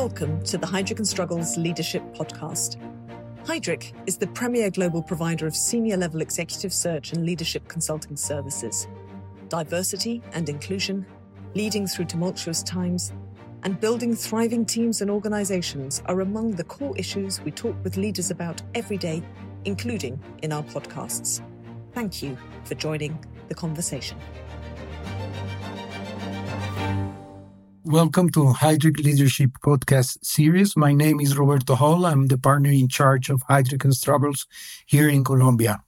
Welcome to the Heidrick and Struggles Leadership Podcast. Heidrick is the premier global provider of senior level executive search and leadership consulting services. Diversity and inclusion, leading through tumultuous times, and building thriving teams and organizations are among the core issues we talk with leaders about every day, including in our podcasts. Thank you for joining the conversation. Welcome to Heidrick Leadership Podcast Series. My name is Roberto Hall. I'm the partner in charge of Heidrick and Struggles here in Colombia.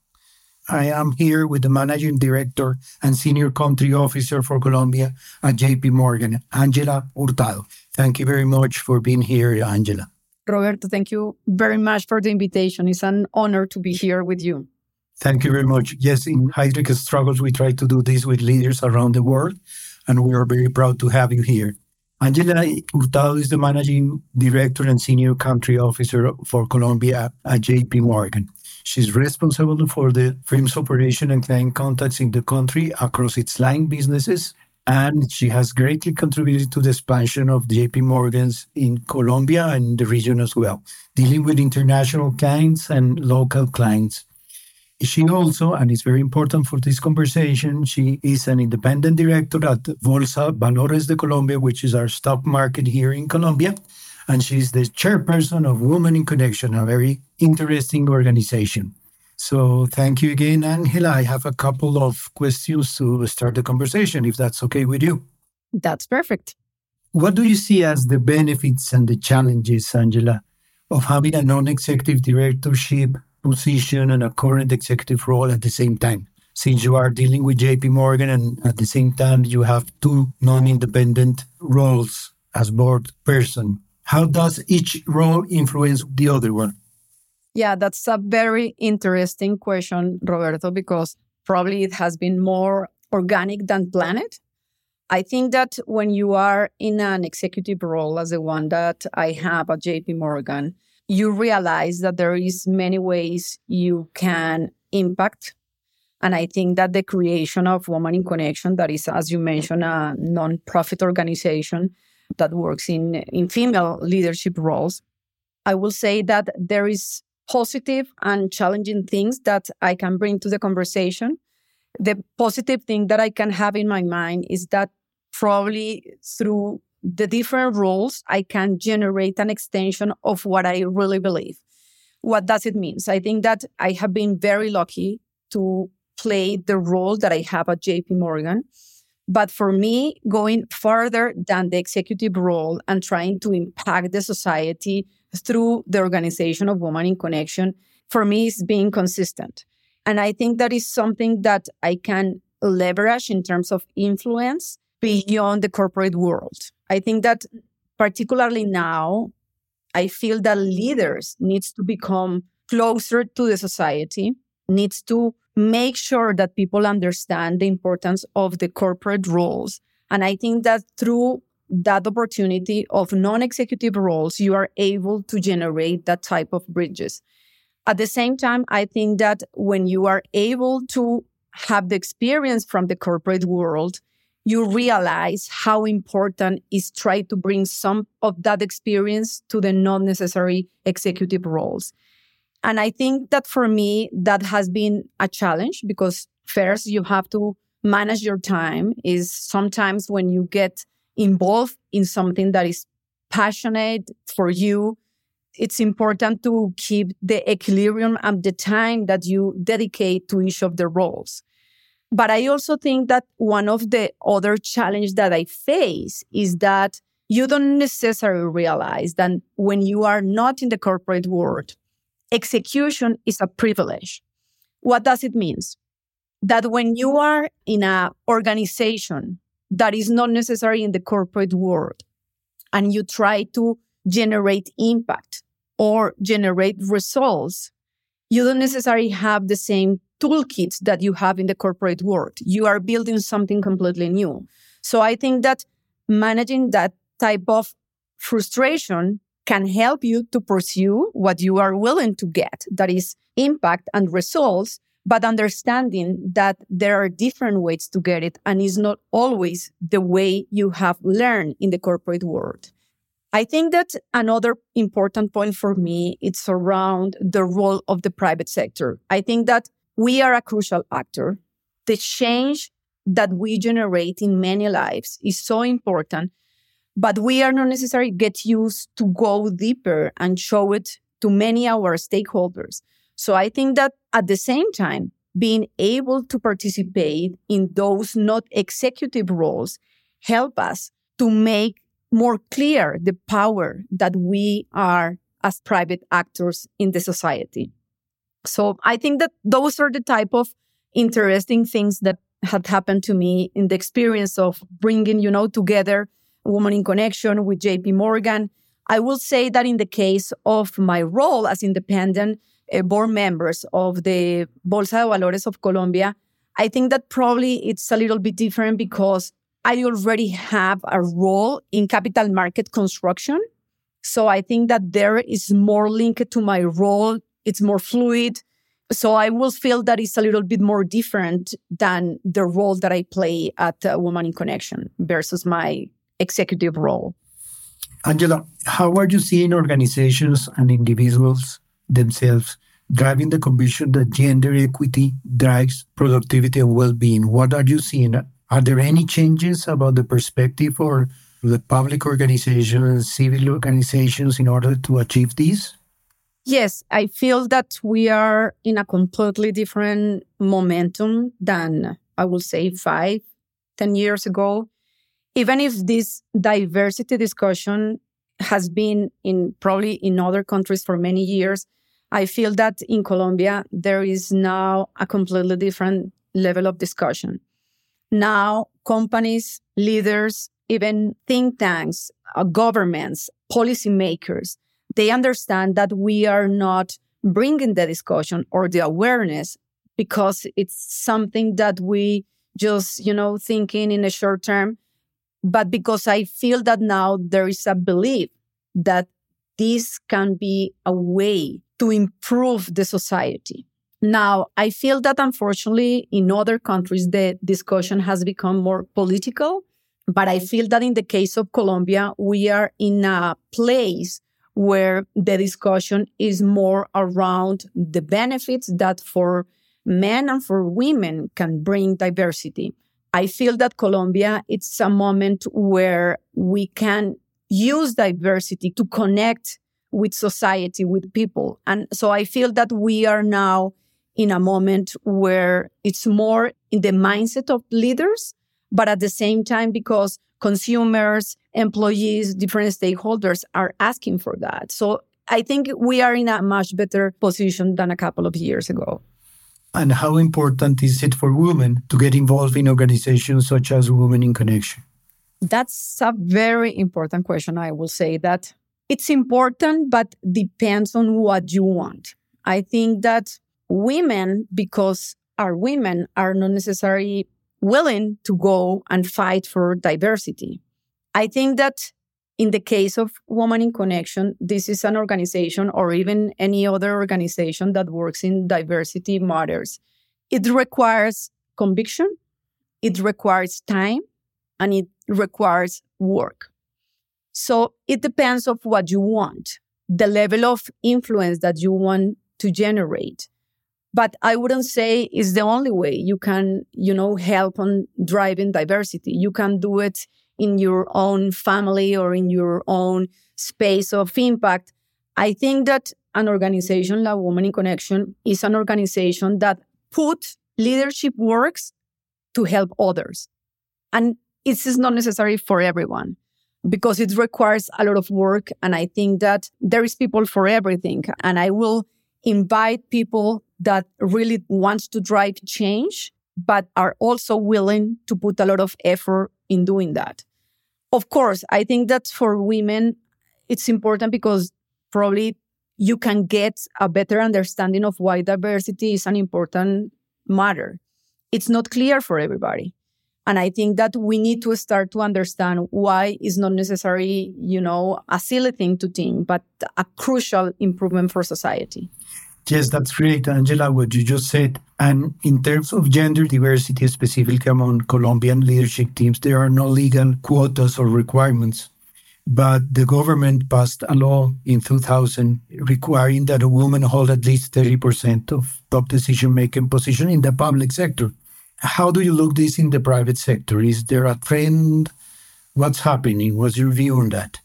I am here with the Managing Director and Senior Country Officer for Colombia at JP Morgan, Angela Hurtado. Thank you very much for being here, Angela. Roberto, thank you very much for the invitation. It's an honor to be here with you. Thank you very much. Yes, in and Struggles, we try to do this with leaders around the world, and we are very proud to have you here. Angela Hurtado is the managing director and senior country officer for Colombia at JP Morgan. She's responsible for the firm's operation and client contacts in the country across its line businesses, and she has greatly contributed to the expansion of JP Morgan's in Colombia and the region as well, dealing with international clients and local clients. She also, and it's very important for this conversation, she is an independent director at Bolsa Valores de Colombia, which is our stock market here in Colombia. And she's the chairperson of Women in Connection, a very interesting organization. So thank you again, Angela. I have a couple of questions to start the conversation, if that's okay with you. That's perfect. What do you see as the benefits and the challenges, Angela, of having a non executive directorship position and a current executive role at the same time. Since you are dealing with JP Morgan and at the same time you have two non-independent roles as board person, how does each role influence the other one? Yeah, that's a very interesting question, Roberto, because probably it has been more organic than planned. I think that when you are in an executive role as the one that I have at JP Morgan, you realize that there is many ways you can impact. And i think that the creation of woman in connection that is as you mentioned a non-profit organization that works in in female leadership roles i will say that there is positive and challenging things that i can bring to the conversation. The positive thing that i can have in my mind is that probably through the different roles, I can generate an extension of what I really believe. What does it mean? So I think that I have been very lucky to play the role that I have at JP Morgan. But for me, going further than the executive role and trying to impact the society through the organization of Women in Connection, for me, is being consistent. And I think that is something that I can leverage in terms of influence beyond the corporate world. I think that particularly now, I feel that leaders needs to become closer to the society, needs to make sure that people understand the importance of the corporate roles. And I think that through that opportunity of non-executive roles, you are able to generate that type of bridges. At the same time, I think that when you are able to have the experience from the corporate world, you realize how important is try to bring some of that experience to the non necessary executive roles. And I think that for me, that has been a challenge because first you have to manage your time is sometimes when you get involved in something that is passionate for you, it's important to keep the equilibrium and the time that you dedicate to each of the roles. But I also think that one of the other challenges that I face is that you don't necessarily realize that when you are not in the corporate world, execution is a privilege. What does it mean? That when you are in an organization that is not necessarily in the corporate world and you try to generate impact or generate results, you don't necessarily have the same toolkits that you have in the corporate world. You are building something completely new. So I think that managing that type of frustration can help you to pursue what you are willing to get that is impact and results but understanding that there are different ways to get it and is not always the way you have learned in the corporate world I think that another important point for me it's around the role of the private sector. I think that we are a crucial actor. The change that we generate in many lives is so important, but we are not necessarily get used to go deeper and show it to many of our stakeholders. So I think that at the same time, being able to participate in those not executive roles help us to make more clear the power that we are as private actors in the society. So I think that those are the type of interesting things that had happened to me in the experience of bringing, you know, together Women in Connection with JP Morgan. I will say that in the case of my role as independent uh, board members of the Bolsa de Valores of Colombia, I think that probably it's a little bit different because I already have a role in capital market construction. So I think that there is more linked to my role. It's more fluid. So I will feel that it's a little bit more different than the role that I play at uh, Women in Connection versus my executive role. Angela, how are you seeing organizations and individuals themselves driving the conviction that gender equity drives productivity and well being? What are you seeing are there any changes about the perspective for the public organizations, and civil organizations in order to achieve this? Yes, I feel that we are in a completely different momentum than I will say five, ten years ago. Even if this diversity discussion has been in probably in other countries for many years, I feel that in Colombia, there is now a completely different level of discussion. Now, companies, leaders, even think tanks, uh, governments, policymakers, they understand that we are not bringing the discussion or the awareness because it's something that we just, you know, thinking in a short term, but because I feel that now there is a belief that this can be a way to improve the society. Now, I feel that unfortunately in other countries, the discussion has become more political. But I feel that in the case of Colombia, we are in a place where the discussion is more around the benefits that for men and for women can bring diversity. I feel that Colombia, it's a moment where we can use diversity to connect with society, with people. And so I feel that we are now in a moment where it's more in the mindset of leaders, but at the same time, because consumers, employees, different stakeholders are asking for that. So I think we are in a much better position than a couple of years ago. And how important is it for women to get involved in organizations such as Women in Connection? That's a very important question. I will say that it's important, but depends on what you want. I think that women, because are women are not necessarily willing to go and fight for diversity. I think that in the case of Women in Connection, this is an organization or even any other organization that works in diversity matters. It requires conviction, it requires time, and it requires work. So it depends of what you want, the level of influence that you want to generate but I wouldn't say it's the only way you can, you know, help on driving diversity. You can do it in your own family or in your own space of impact. I think that an organization like Women in Connection is an organization that put leadership works to help others. And it's not necessary for everyone because it requires a lot of work. And I think that there is people for everything. And I will invite people that really wants to drive change, but are also willing to put a lot of effort in doing that. Of course, I think that for women, it's important because probably you can get a better understanding of why diversity is an important matter. It's not clear for everybody. And I think that we need to start to understand why it's not necessarily, you know, a silly thing to think, but a crucial improvement for society. Yes, that's great, Angela, what you just said. And in terms of gender diversity, specifically among Colombian leadership teams, there are no legal quotas or requirements. but the government passed a law in 2000 requiring that a woman hold at least 30% of top decision making position in the public sector. How do you look this in the private sector? Is there a trend? What's happening? What's your view on that?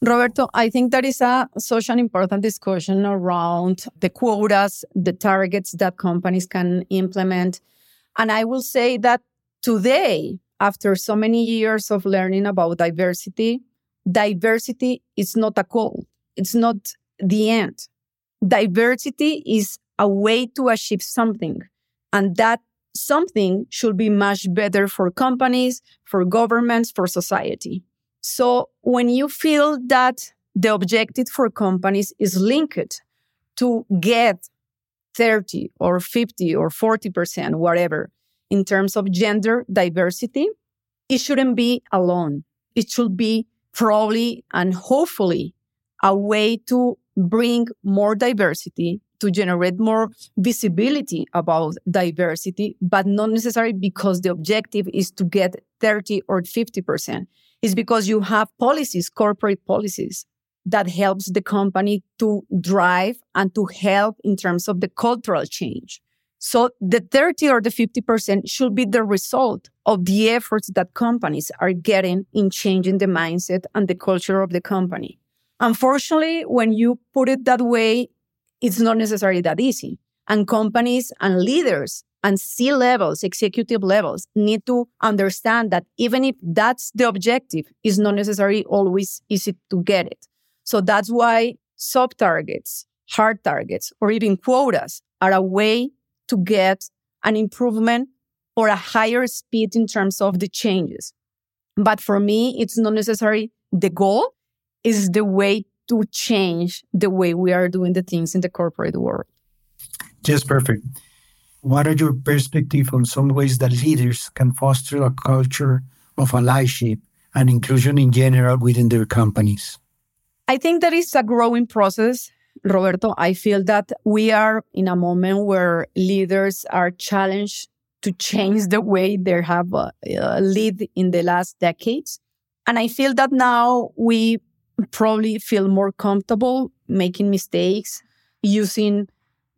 Roberto, I think that is a such an important discussion around the quotas, the targets that companies can implement. And I will say that today, after so many years of learning about diversity, diversity is not a goal. It's not the end. Diversity is a way to achieve something. And that something should be much better for companies, for governments, for society. So when you feel that the objective for companies is linked to get 30 or 50 or 40%, whatever, in terms of gender diversity, it shouldn't be alone. It should be probably and hopefully a way to bring more diversity, to generate more visibility about diversity, but not necessarily because the objective is to get 30 or 50%. It's because you have policies, corporate policies that helps the company to drive and to help in terms of the cultural change. So the 30 or the 50% should be the result of the efforts that companies are getting in changing the mindset and the culture of the company. Unfortunately, when you put it that way, it's not necessarily that easy. And companies and leaders and C levels, executive levels need to understand that even if that's the objective, it's not necessarily always easy to get it. So that's why sub targets, hard targets, or even quotas are a way to get an improvement or a higher speed in terms of the changes. But for me, it's not necessarily the goal, is the way to change the way we are doing the things in the corporate world. Just perfect. What are your perspective on some ways that leaders can foster a culture of allyship and inclusion in general within their companies? I think that is a growing process Roberto, I feel that we are in a moment where leaders are challenged to change the way they have uh, in the last decades. And I feel that now we probably feel more comfortable making mistakes, using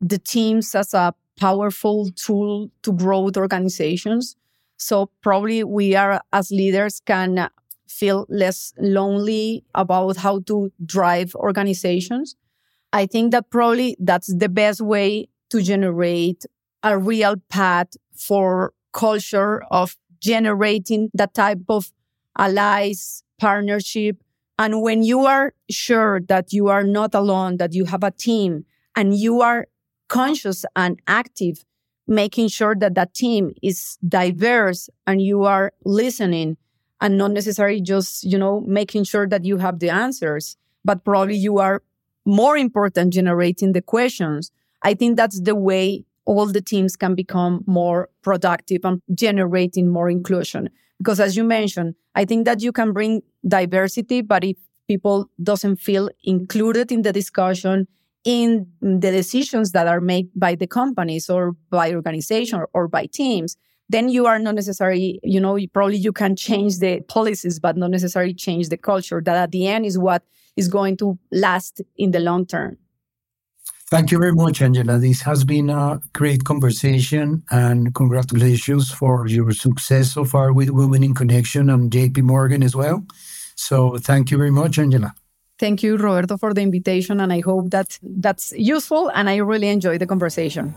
the teams as a powerful tool to grow the organizations. So probably we are as leaders can feel less lonely about how to drive organizations. I think that probably that's the best way to generate a real path for culture of generating that type of allies, partnership. And when you are sure that you are not alone, that you have a team and you are conscious and active, making sure that that team is diverse and you are listening and not necessarily just, you know, making sure that you have the answers, but probably you are more important generating the questions. I think that's the way all the teams can become more productive and generating more inclusion. Because as you mentioned i think that you can bring diversity but if people doesn't feel included in the discussion in the decisions that are made by the companies or by organization or, or by teams then you are not necessarily, you know, you probably you can change the policies, but not necessarily change the culture. That at the end is what is going to last in the long term. Thank you very much, Angela. This has been a great conversation and congratulations for your success so far with Women in Connection and JP Morgan as well. So thank you very much, Angela. Thank you, Roberto, for the invitation. And I hope that that's useful. And I really enjoyed the conversation.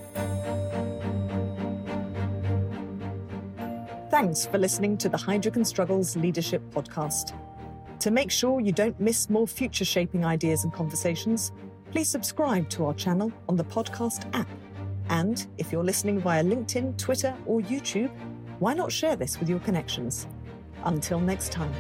Thanks for listening to the and Struggles Leadership Podcast. To make sure you don't miss more future shaping ideas and conversations, please subscribe to our channel on the podcast app. And if you're listening via LinkedIn, Twitter, or YouTube, why not share this with your connections? Until next time.